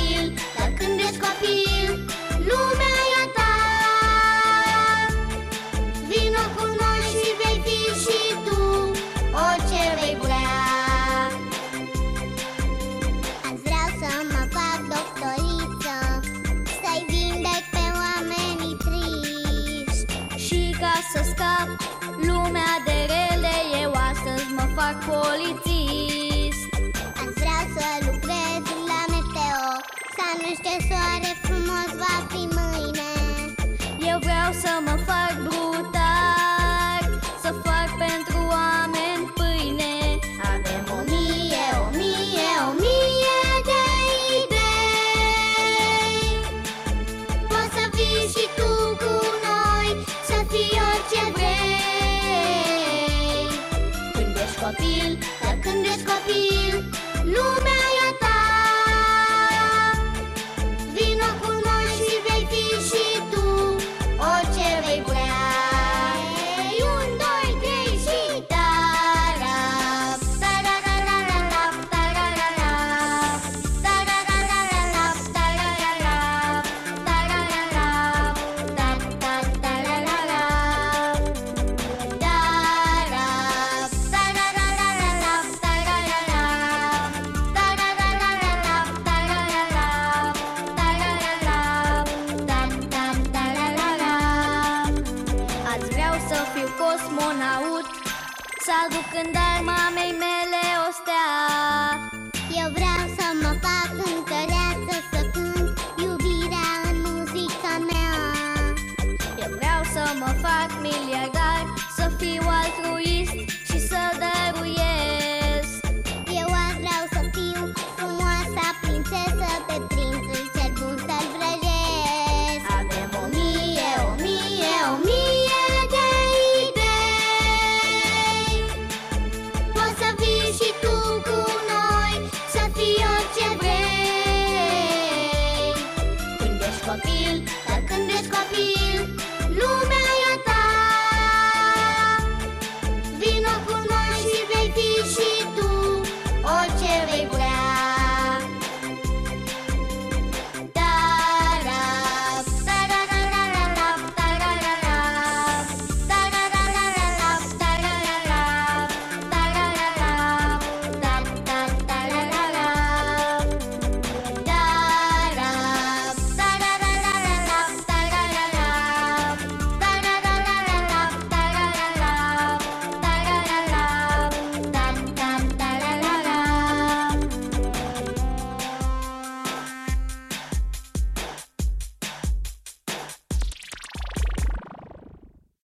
copil Dar când ești copil, lumea e a ta. Vino cu noi și vei fi și tu Orice vei vrea. Azi vreau să mă fac doctoriță Să-i vindec pe oamenii triști. Și ca să scap lumea de rele Eu astăzi mă fac poliție nu știu soare frumos va fi mâine. Eu vreau să mă fac brutar Să fac pentru oameni pâine. Avem o mie, o mie, o mie de idei. Poți să fii și tu cu noi Să fii orice vrei. Când ești copil, dar când ești copil Lumea să fiu cosmonaut Să aduc în dar mamei mele o stea Eu vreau să mă fac întăreață să cânt iubirea în muzica mea. Eu vreau să mă fac miliardar. Când vezi copii